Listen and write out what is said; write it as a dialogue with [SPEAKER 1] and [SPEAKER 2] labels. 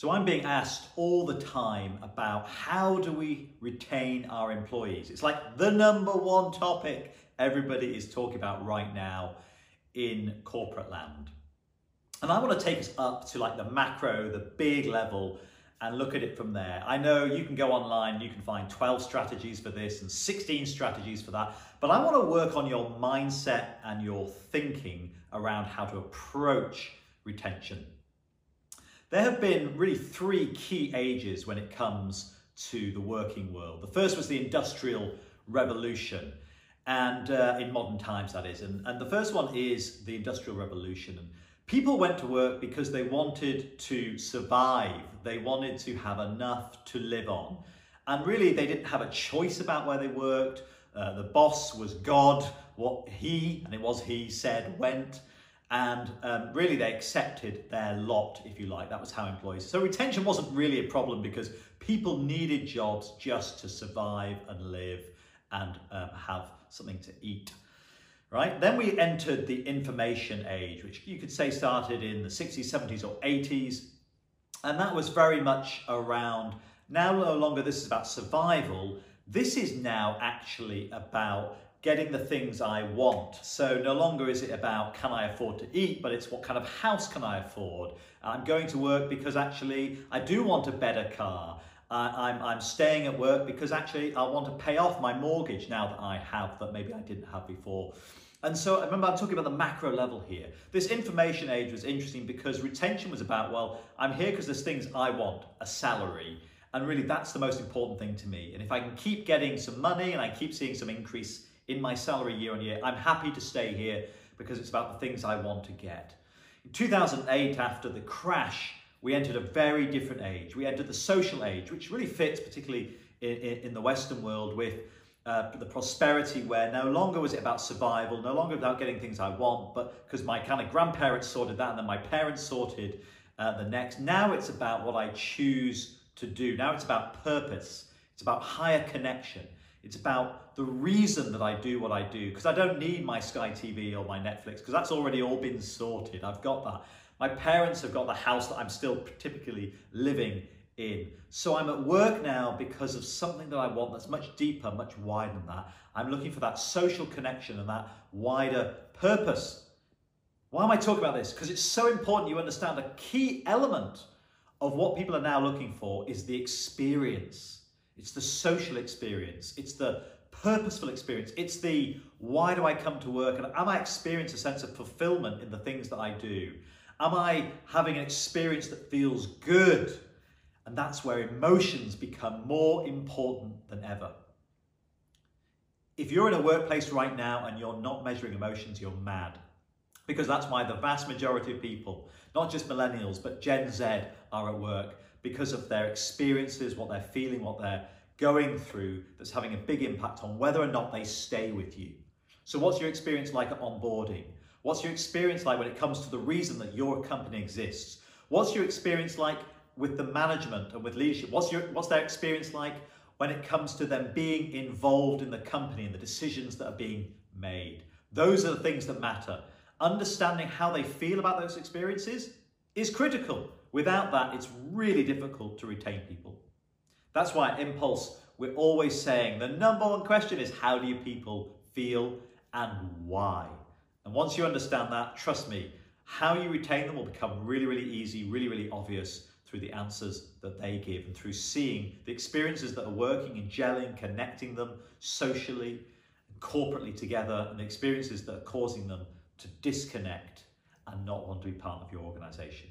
[SPEAKER 1] So I'm being asked all the time about how do we retain our employees? It's like the number one topic everybody is talking about right now in corporate land. And I want to take us up to like the macro, the big level, and look at it from there. I know you can go online, you can find 12 strategies for this and 16 strategies for that, but I want to work on your mindset and your thinking around how to approach retention. There have been really three key ages when it comes to the working world. The first was the Industrial Revolution, and uh, in modern times that is. And, and the first one is the Industrial Revolution. And people went to work because they wanted to survive. They wanted to have enough to live on. And really, they didn't have a choice about where they worked. Uh, the boss was God. What he, and it was he, said went and um, really they accepted their lot, if you like. That was how employees. So retention wasn't really a problem because people needed jobs just to survive and live and um, have something to eat. Right? Then we entered the information age, which you could say started in the 60s, 70s, or 80s. And that was very much around now no longer this is about survival. This is now actually about getting the things I want. So no longer is it about can I afford to eat, but it's what kind of house can I afford. I'm going to work because actually I do want a better car. Uh, I'm, I'm staying at work because actually I want to pay off my mortgage now that I have that maybe I didn't have before. And so remember, I'm talking about the macro level here. This information age was interesting because retention was about, well, I'm here because there's things I want, a salary. And really, that's the most important thing to me. And if I can keep getting some money and I keep seeing some increase in my salary year on year. I'm happy to stay here because it's about the things I want to get. In 2008, after the crash, we entered a very different age. We entered the social age, which really fits particularly in, in, in the Western world with uh, the prosperity where no longer was it about survival, no longer about getting things I want, but because my kind of grandparents sorted that and then my parents sorted uh, the next. Now it's about what I choose to do. Now it's about purpose. It's about higher connection. It's about the reason that I do what I do because I don't need my Sky TV or my Netflix because that's already all been sorted. I've got that. My parents have got the house that I'm still typically living in. So I'm at work now because of something that I want that's much deeper, much wider than that. I'm looking for that social connection and that wider purpose. Why am I talking about this? Because it's so important you understand a key element of what people are now looking for is the experience. It's the social experience. It's the purposeful experience. It's the why do I come to work and am I experiencing a sense of fulfillment in the things that I do? Am I having an experience that feels good? And that's where emotions become more important than ever. If you're in a workplace right now and you're not measuring emotions, you're mad. Because that's why the vast majority of people, not just millennials, but Gen Z are at work because of their experiences, what they're feeling, what they're going through, that's having a big impact on whether or not they stay with you. So, what's your experience like at onboarding? What's your experience like when it comes to the reason that your company exists? What's your experience like with the management and with leadership? What's, your, what's their experience like when it comes to them being involved in the company and the decisions that are being made? Those are the things that matter. Understanding how they feel about those experiences is critical. Without that, it's really difficult to retain people. That's why at Impulse, we're always saying the number one question is how do you people feel and why? And once you understand that, trust me, how you retain them will become really, really easy, really, really obvious through the answers that they give and through seeing the experiences that are working and gelling, connecting them socially and corporately together, and the experiences that are causing them to disconnect and not want to be part of your organization.